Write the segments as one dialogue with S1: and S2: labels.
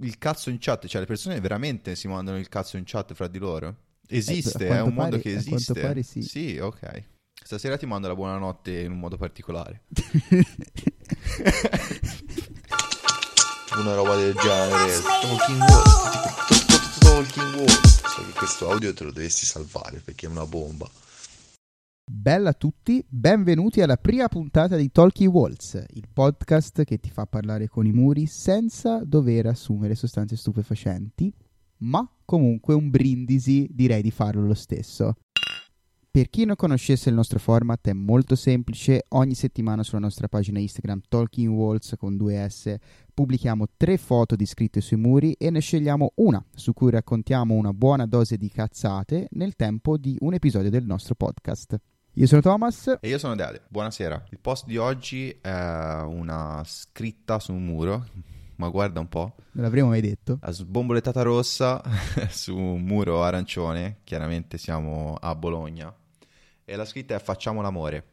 S1: il cazzo in chat, cioè le persone veramente si mandano il cazzo in chat fra di loro? Esiste,
S2: Eh,
S1: è un
S2: quanto
S1: mondo
S2: pare-
S1: che esiste.
S2: pare sì.
S1: Sì, ok. Stasera ti mando la buonanotte in un modo particolare. Una roba del genere. Talking Walls. Talking Walls. So che questo audio te lo dovresti salvare perché è una bomba.
S2: Bella a tutti, benvenuti alla prima puntata di Talkie Walls, il podcast che ti fa parlare con i muri senza dover assumere sostanze stupefacenti, ma comunque un brindisi direi di farlo lo stesso. Per chi non conoscesse il nostro format è molto semplice, ogni settimana sulla nostra pagina Instagram Talking Walls con due S pubblichiamo tre foto di scritte sui muri e ne scegliamo una su cui raccontiamo una buona dose di cazzate nel tempo di un episodio del nostro podcast. Io sono Thomas
S1: E io sono Dede. Buonasera. Il post di oggi è una scritta su un muro, ma guarda un po'.
S2: non l'avremo mai detto.
S1: La sbombolettata rossa su un muro arancione, chiaramente siamo a Bologna, e la scritta è Facciamo l'amore.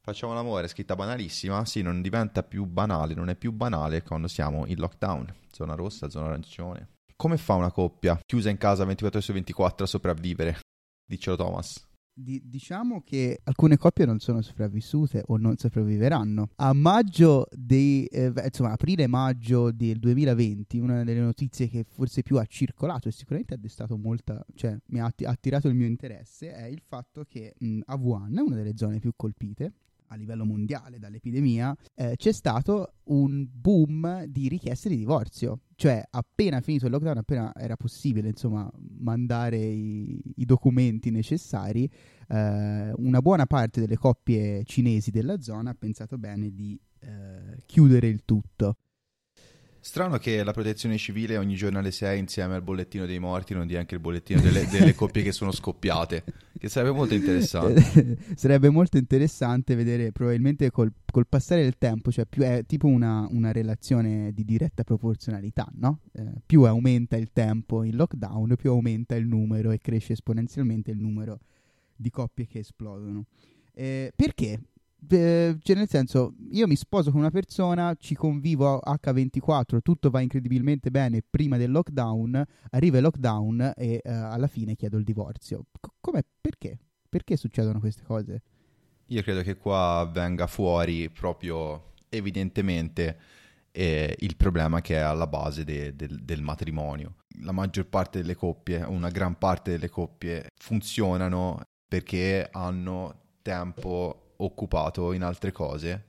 S1: Facciamo l'amore, scritta banalissima, sì, non diventa più banale, non è più banale quando siamo in lockdown, zona rossa, zona arancione. Come fa una coppia chiusa in casa 24 ore su 24 a sopravvivere? Dicelo Thomas.
S2: Di- diciamo che alcune coppie non sono sopravvissute o non sopravviveranno. A maggio dei, eh, insomma, aprile-maggio del 2020, una delle notizie che forse più ha circolato e sicuramente ha destato molta, cioè mi ha atti- attirato il mio interesse, è il fatto che mh, a Wuhan, una delle zone più colpite a livello mondiale dall'epidemia, eh, c'è stato un boom di richieste di divorzio. Cioè, appena finito il lockdown, appena era possibile, insomma, mandare i, i documenti necessari, eh, una buona parte delle coppie cinesi della zona ha pensato bene di eh, chiudere il tutto.
S1: Strano che la protezione civile ogni giorno alle 6 insieme al bollettino dei morti non dia anche il bollettino delle, delle coppie che sono scoppiate, che sarebbe molto interessante.
S2: Sarebbe molto interessante vedere probabilmente col, col passare del tempo, cioè più è tipo una, una relazione di diretta proporzionalità, no? Eh, più aumenta il tempo in lockdown, più aumenta il numero e cresce esponenzialmente il numero di coppie che esplodono. Eh, perché? Cioè nel senso, io mi sposo con una persona, ci convivo H24, tutto va incredibilmente bene prima del lockdown, arriva il lockdown e eh, alla fine chiedo il divorzio. C- come? Perché? Perché succedono queste cose?
S1: Io credo che qua venga fuori proprio evidentemente eh, il problema che è alla base de- del- del matrimonio. La maggior parte delle coppie, una gran parte delle coppie funzionano perché hanno tempo occupato in altre cose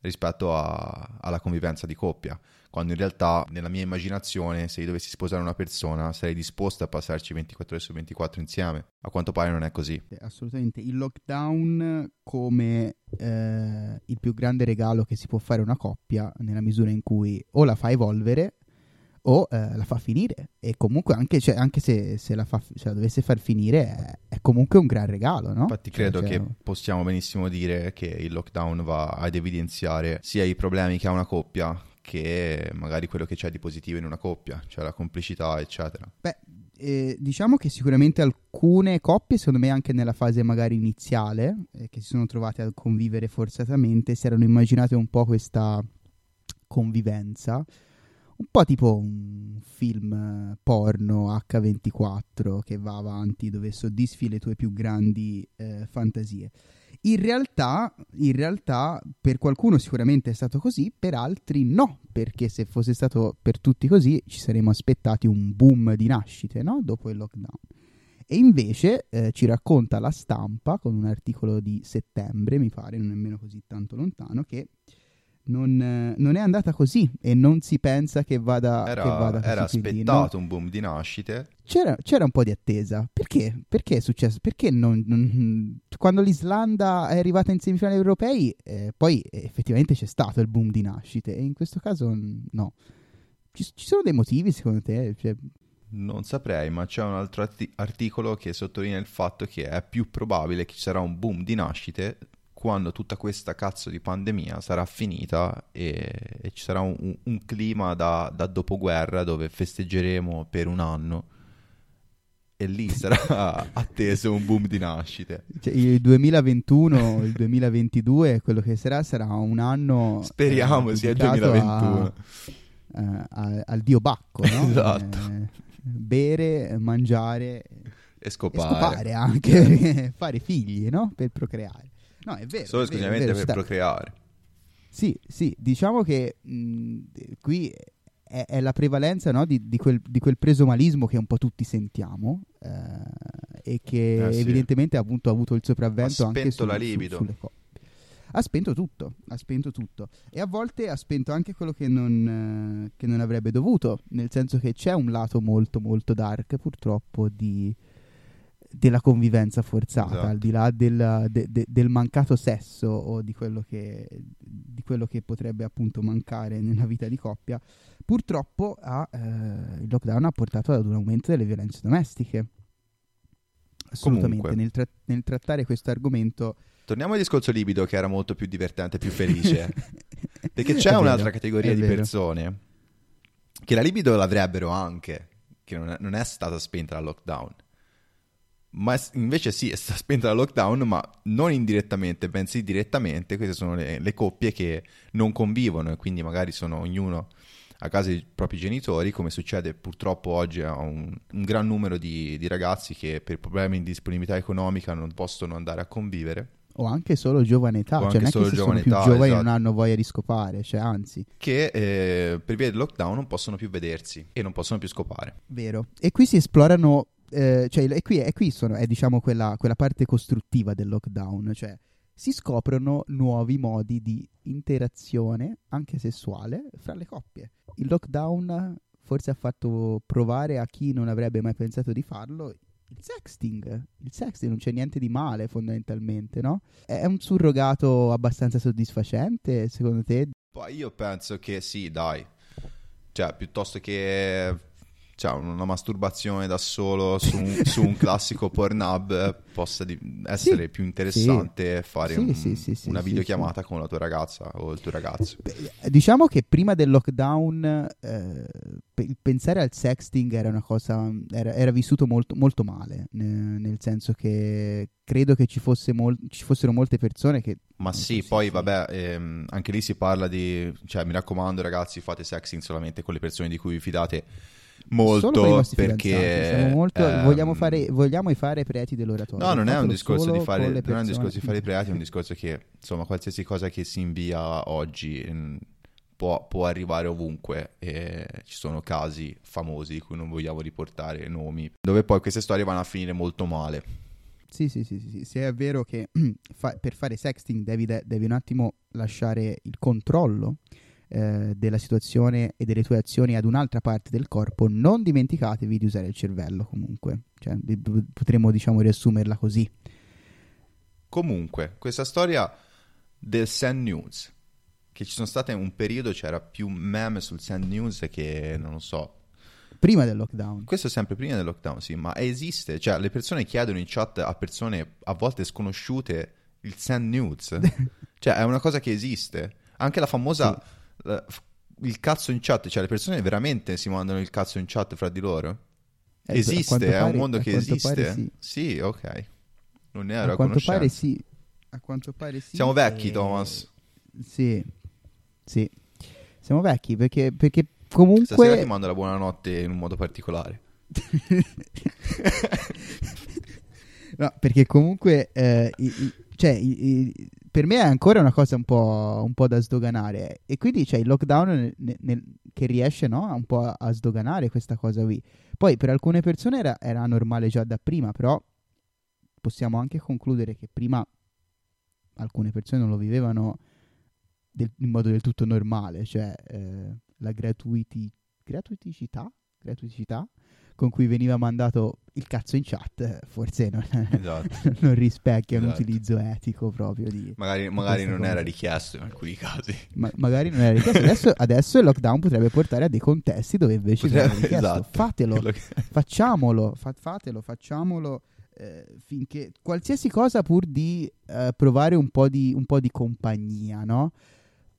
S1: rispetto a- alla convivenza di coppia. Quando in realtà, nella mia immaginazione, se io dovessi sposare una persona, sarei disposto a passarci 24 ore su 24 insieme. A quanto pare non è così.
S2: Assolutamente. Il lockdown come eh, il più grande regalo che si può fare a una coppia nella misura in cui o la fa evolvere o eh, la fa finire. E comunque anche, cioè, anche se, se la, fa, se la dovesse far finire è, è comunque un gran regalo, no?
S1: Infatti
S2: Cioè,
S1: credo
S2: cioè,
S1: che possiamo benissimo dire che il lockdown va ad evidenziare sia i problemi che ha una coppia che magari quello che c'è di positivo in una coppia, cioè la complicità, eccetera.
S2: Beh, eh, diciamo che sicuramente alcune coppie, secondo me anche nella fase magari iniziale, eh, che si sono trovate a convivere forzatamente, si erano immaginate un po' questa convivenza, un po' tipo un film eh, porno H24 che va avanti dove soddisfi le tue più grandi eh, fantasie. In realtà, in realtà, per qualcuno sicuramente è stato così, per altri no, perché se fosse stato per tutti così ci saremmo aspettati un boom di nascite, no? Dopo il lockdown. E invece eh, ci racconta la stampa con un articolo di settembre, mi pare, non nemmeno così tanto lontano, che non, eh, non è andata così e non si pensa che vada,
S1: Era,
S2: che vada
S1: era aspettato un boom di nascite.
S2: c'era, c'era un po' di attesa. Perché? Perché è successo? Perché non, non- quando l'Islanda è arrivata in semifinali europei, eh, poi effettivamente c'è stato il boom di nascite, e in questo caso no. Ci, ci sono dei motivi secondo te? Cioè,
S1: Non saprei, ma c'è un altro arti- articolo che sottolinea il fatto che è più probabile che ci sarà un boom di nascite quando tutta questa cazzo di pandemia sarà finita e, e ci sarà un, un- clima da, da dopoguerra dove festeggeremo per un anno e lì sarà atteso un boom di nascite.
S2: cioè, il 2021, il 2022, quello che sarà, sarà un anno.
S1: Speriamo
S2: eh,
S1: sia il
S2: dedicato
S1: 2021.
S2: a- uh, al, al, dio Bacco, no?
S1: esatto.
S2: Eh, bere, mangiare
S1: e scopare,
S2: e scopare anche, fare figli, no? Per procreare. No, è vero.
S1: Solo esclusivamente per sta... procreare.
S2: Sì, sì, diciamo che mh, qui è, è, la prevalenza no, di, di, quel, di, quel, presomalismo che un po' tutti sentiamo eh, e che eh, sì. evidentemente appunto, ha avuto il sopravvento anche su,
S1: la libido.
S2: Su, sulle coppie ha spento tutto, ha spento tutto. E a volte ha spento anche quello che non, eh, che non, avrebbe dovuto, nel senso che c'è un lato molto molto dark purtroppo di, della convivenza forzata, esatto. al di là del, de, de, del, mancato sesso o di quello, che, di quello, che, potrebbe appunto mancare nella vita di coppia. Purtroppo ha, eh, il lockdown ha portato ad un aumento delle violenze domestiche. Assolutamente, nel, tra- nel trattare questo argomento
S1: Torniamo al discorso libido che era molto più divertente, più felice. Perché c'è un'altra categoria di persone che la libido l'avrebbero anche, che non è, non è stata spenta dal lockdown. Ma invece sì, è stata spenta dal lockdown, ma non indirettamente, bensì direttamente. Queste sono le, le coppie che non convivono e quindi magari sono ognuno a casa dei propri genitori, come succede purtroppo oggi a un, un gran numero di, di, ragazzi che per problemi di disponibilità economica non possono andare a convivere
S2: o anche solo giovane età,
S1: o
S2: cioè non è
S1: che
S2: se
S1: sono
S2: più
S1: età,
S2: giovani
S1: esatto.
S2: non hanno voglia di scopare, cioè anzi.
S1: Che eh, per via del lockdown non possono più vedersi e non possono più scopare.
S2: Vero. E qui si esplorano, eh, cioè e qui, e qui sono, è diciamo quella, quella parte costruttiva del lockdown, cioè si scoprono nuovi modi di interazione, anche sessuale, fra le coppie. Il lockdown forse ha fatto provare a chi non avrebbe mai pensato di farlo il sexting. Il sexting non c'è niente di male fondamentalmente, no? È un surrogato abbastanza soddisfacente secondo te?
S1: Poi io penso che sì, dai. Cioè, piuttosto che cioè, una masturbazione da solo su un, su un classico Pornhub possa di- essere
S2: sì,
S1: più interessante
S2: sì,
S1: fare
S2: sì,
S1: un, una videochiamata con la tua ragazza o il tuo ragazzo.
S2: Diciamo che prima del lockdown eh, pe- pensare al sexting era una cosa era, era vissuto molto, molto male, ne- nel senso che credo che ci, fosse mol- ci fossero molte persone che
S1: ma sì, poi vabbè, ehm, anche lì si parla di, cioè mi raccomando ragazzi, fate sexting solamente con le persone di cui vi fidate molto perché
S2: molto, ehm, vogliamo, fare, vogliamo fare preti dell'oratorio.
S1: No, non è un discorso di fare, non è un discorso di fare i preti, è un discorso che insomma qualsiasi cosa che si invia oggi mh, mm, può, può, arrivare ovunque e ci sono casi famosi di cui non vogliamo riportare nomi, dove poi queste storie vanno a finire molto male.
S2: Sì, sì, sì, sì, se è vero che fa, per fare sexting devi, devi un attimo lasciare il controllo eh, della situazione e delle tue azioni ad un'altra parte del corpo, non dimenticatevi di usare il cervello comunque. Cioè, potremmo diciamo riassumerla così.
S1: Comunque, questa storia del Sand News, che ci sono state un periodo, c'era più meme sul Sand News che non lo so.
S2: Prima del lockdown.
S1: Questo è sempre prima del lockdown, sì, ma esiste. Cioè, le persone chiedono in chat a persone a volte sconosciute il Sand News. cioè, è una cosa che esiste. Anche la famosa... Sì il cazzo in chat, cioè le persone veramente si mandano il cazzo in chat fra di loro? Eh, esiste, è pare, un mondo che esiste?
S2: Sì.
S1: sì. ok. Non ne ero
S2: a,
S1: a
S2: quanto pare sì. A quanto pare sì.
S1: Siamo vecchi, e... Thomas.
S2: Sì. Sì. Siamo vecchi perché, perché comunque...
S1: Stasera ti mando la buonanotte in un modo particolare.
S2: no, perché comunque... Eh, i, i, cioè, i, per me è ancora una cosa un po', un po da sdoganare. E quindi c'è il lockdown nel, nel, che riesce no, un po' a, a, sdoganare questa cosa qui. Poi per alcune persone era, era, normale già da prima, però possiamo anche concludere che prima alcune persone non lo vivevano del, in modo del tutto normale, cioè eh, la gratuiti, gratuiticità, gratuiticità con cui veniva mandato il cazzo in chat, forse non, esatto. non rispecchia esatto. un utilizzo etico proprio di...
S1: Magari, magari non cosa. era richiesto in alcuni casi.
S2: Ma, magari non era richiesto. Adesso, adesso, il lockdown potrebbe portare a dei contesti dove invece potrebbe, richiesto. Esatto. Fatelo, facciamolo, fa, fatelo, facciamolo. Eh, finché qualsiasi cosa pur di eh, provare un po' di, un po' di compagnia, no?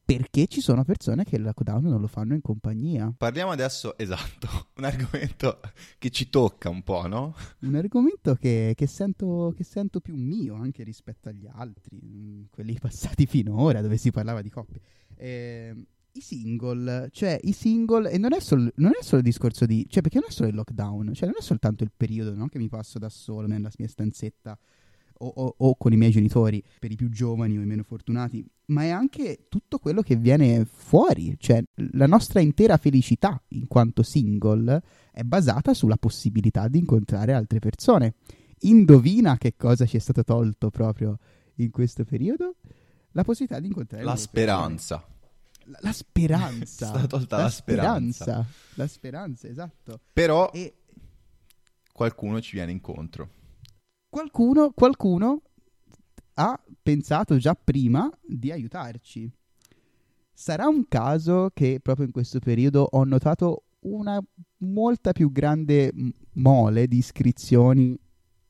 S2: Perché ci sono persone che il lockdown non lo fanno in compagnia.
S1: Parliamo adesso, esatto, un argomento che ci tocca un po', no?
S2: Un argomento che, che, sento, che sento, più mio anche rispetto agli altri, mm, quelli passati finora, dove si parlava di coppie. Eh, i single, cioè i single, e non è, solo, non è solo il discorso di, cioè perché non è solo il lockdown, cioè non è soltanto il periodo no, che mi passo da solo nella mia stanzetta o, o, o, con i miei genitori, per i più giovani o i meno fortunati, ma è anche tutto quello che viene fuori, cioè la nostra intera felicità in quanto single è basata sulla possibilità di incontrare altre persone. Indovina che cosa ci è stato tolto proprio in questo periodo? La possibilità di incontrare
S1: la speranza.
S2: La, la, speranza.
S1: è stata tolta la, la speranza. speranza.
S2: La speranza, esatto.
S1: Però e... qualcuno ci viene incontro.
S2: Qualcuno, qualcuno ha pensato già prima di aiutarci. Sarà un caso che proprio in questo periodo ho notato una molta più grande mole di iscrizioni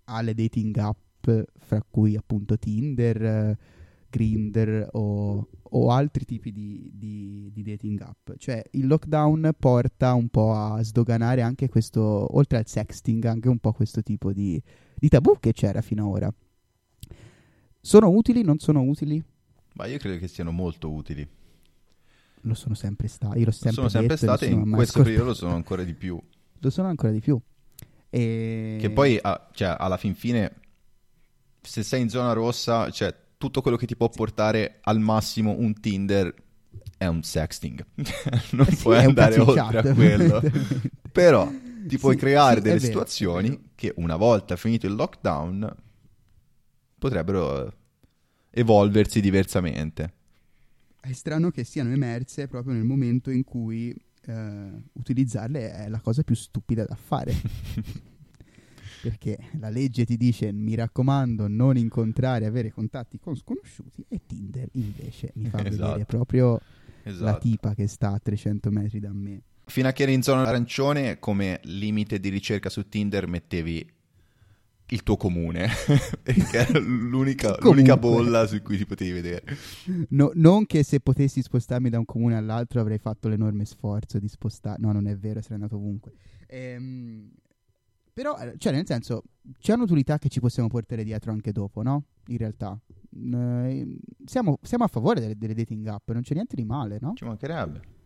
S2: alle dating app, fra cui appunto Tinder, Grinder o, o altri tipi di, di, di, dating app. Cioè il lockdown porta un po' a sdoganare anche questo, oltre al sexting, anche un po' questo tipo di, di tabù che c'era fino ad ora. Sono utili? Non sono utili?
S1: Ma io credo che siano molto utili.
S2: Lo sono sempre stati. Io l'ho sempre
S1: sono sempre state e in questo ascoltato. periodo lo sono ancora di più.
S2: Lo sono ancora di più. E...
S1: Che poi, ah, cioè, alla fin fine, se sei in zona rossa, cioè, tutto quello che ti può portare al massimo un Tinder è un sexting. non sì, puoi andare oltre a quello. Però ti puoi sì, creare sì, delle situazioni che una volta finito il lockdown potrebbero evolversi diversamente.
S2: È strano che siano emerse proprio nel momento in cui uh, utilizzarle è la cosa più stupida da fare. Perché la legge ti dice, mi raccomando, non incontrare, avere contatti con sconosciuti, e Tinder invece mi fa esatto. vedere proprio esatto. la tipa che sta a 300 metri da me.
S1: Fino a che eri in zona arancione, come limite di ricerca su Tinder mettevi il tuo comune, perché era l'unica, l'unica, bolla su cui ti potevi vedere.
S2: No, non che se potessi spostarmi da un comune all'altro avrei fatto l'enorme sforzo di spostare, no non è vero, sarei andato ovunque. Ehm, però, eh, cioè nel senso, c'è un'utilità che ci possiamo portare dietro anche dopo, no? In realtà. Eh, siamo, siamo, a favore delle, delle, dating app, non c'è niente di male, no?
S1: Ci mancherebbe.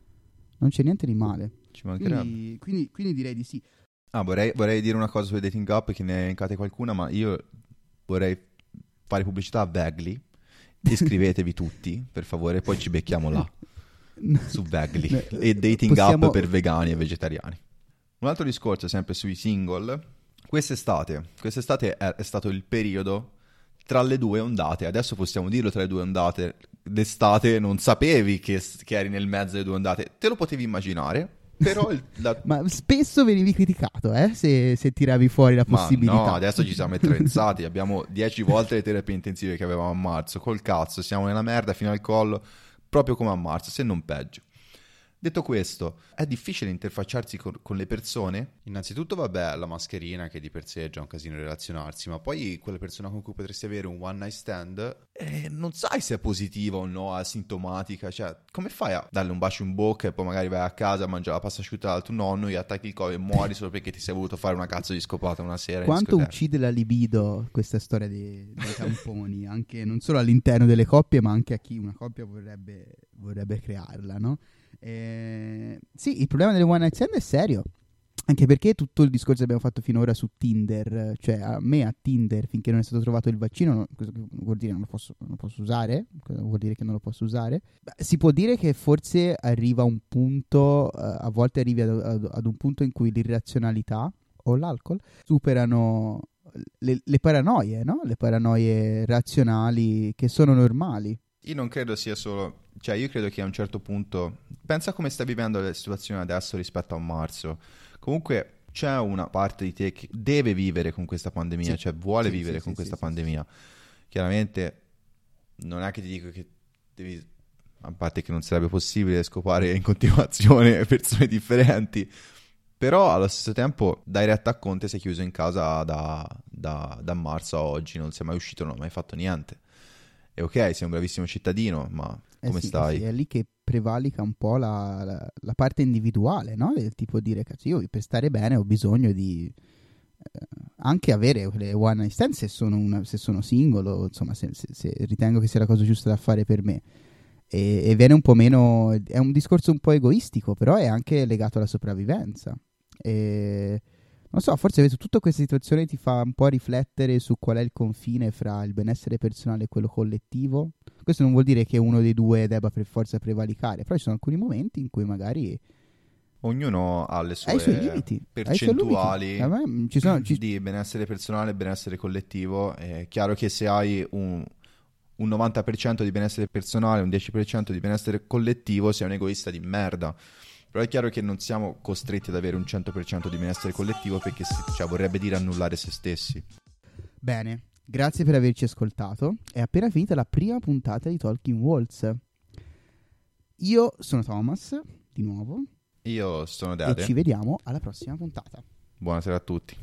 S2: Non c'è niente di male.
S1: Ci mancherebbe.
S2: Quindi, quindi, quindi direi di sì.
S1: Ah, vorrei, vorrei, dire una cosa sulle dating app che ne elencate qualcuna, ma io vorrei fare pubblicità a Bagley. Iscrivetevi tutti, per favore, poi ci becchiamo là. su Bagley e dating Possiamo... app per vegani e vegetariani. Un altro discorso, sempre sui single. Quest'estate, quest'estate è, è stato il periodo tra le due ondate. Adesso possiamo dirlo tra le due ondate. D'estate non sapevi che, che eri nel mezzo delle due ondate, te lo potevi immaginare però il, la...
S2: Ma spesso venivi criticato, eh, se, se tiravi fuori la possibilità.
S1: Ma no, adesso ci siamo attrezzati, abbiamo dieci volte le terapie intensive che avevamo a marzo, col cazzo, siamo nella merda fino al collo, proprio come a marzo, se non peggio. Detto questo, è difficile interfacciarsi con, con, le persone? Innanzitutto, vabbè, la mascherina che di per sé è già un casino relazionarsi, ma poi quelle persone con cui potresti avere un one night stand, eh, non sai se è positiva o no, asintomatica, cioè, come fai a darle un bacio in bocca e poi magari vai a casa a mangiare la pasta asciutta dal tuo nonno, gli attacchi il covid e muori solo perché ti sei voluto fare una cazzo di scopata una sera?
S2: Quanto uccide la libido questa storia dei, dei tamponi, anche non solo all'interno delle coppie, ma anche a chi una coppia vorrebbe, vorrebbe crearla, no? Eh, sì, il problema delle one night stand è serio. Anche perché tutto il discorso che abbiamo fatto finora su Tinder, cioè a me a Tinder finché non è stato trovato il vaccino, cosa vuol dire non lo posso, non lo posso usare? Vuol dire che non lo posso usare? Si può dire che forse arriva un punto, uh, a volte arrivi ad, ad, ad, un punto in cui l'irrazionalità o l'alcol superano le, le paranoie, no? Le paranoie razionali che sono normali.
S1: Io non credo sia solo cioè io credo che a un certo punto, pensa come stai vivendo la situazione adesso rispetto a marzo. Comunque c'è una parte di te che deve vivere con questa pandemia, sì. cioè vuole sì, vivere sì, con questa pandemia. Chiaramente non è che ti dico che devi, a parte che non sarebbe possibile scopare in continuazione persone differenti, però allo stesso tempo dai retta a Conte sei chiuso in casa da, da, da marzo a oggi, non sei mai uscito, non hai mai fatto niente. E ok, sei un bravissimo cittadino, ma come
S2: sì,
S1: stai?
S2: Eh sì, è lì che prevalica un po' la, la, la parte individuale, no? Del tipo dire, cazzo, io per stare bene ho bisogno di eh, anche avere le one night stand se sono, una, se sono singolo, insomma, se, se, se, ritengo che sia la cosa giusta da fare per me. e, e viene un po' meno... è un discorso un po' egoistico, però è anche legato alla sopravvivenza. E non so, forse tutta questa situazione ti fa un po' riflettere su qual è il confine fra il benessere personale e quello collettivo. Questo non vuol dire che uno dei due debba per forza prevalicare, però ci sono alcuni momenti in cui magari
S1: Ognuno ha le sue
S2: limiti,
S1: percentuali
S2: limiti. Ci sono, ci...
S1: di benessere personale e benessere collettivo. È chiaro che se hai un, un 90% di benessere personale e un 10% di benessere collettivo, sei un egoista di merda. Però è chiaro che non siamo costretti ad avere un 100% di benessere collettivo perché cioè, vorrebbe dire annullare se stessi.
S2: Bene, grazie per averci ascoltato. È appena finita la prima puntata di Talking Walls. Io sono Thomas, di nuovo.
S1: Io sono Dede.
S2: E ci vediamo alla prossima puntata.
S1: Buonasera a tutti.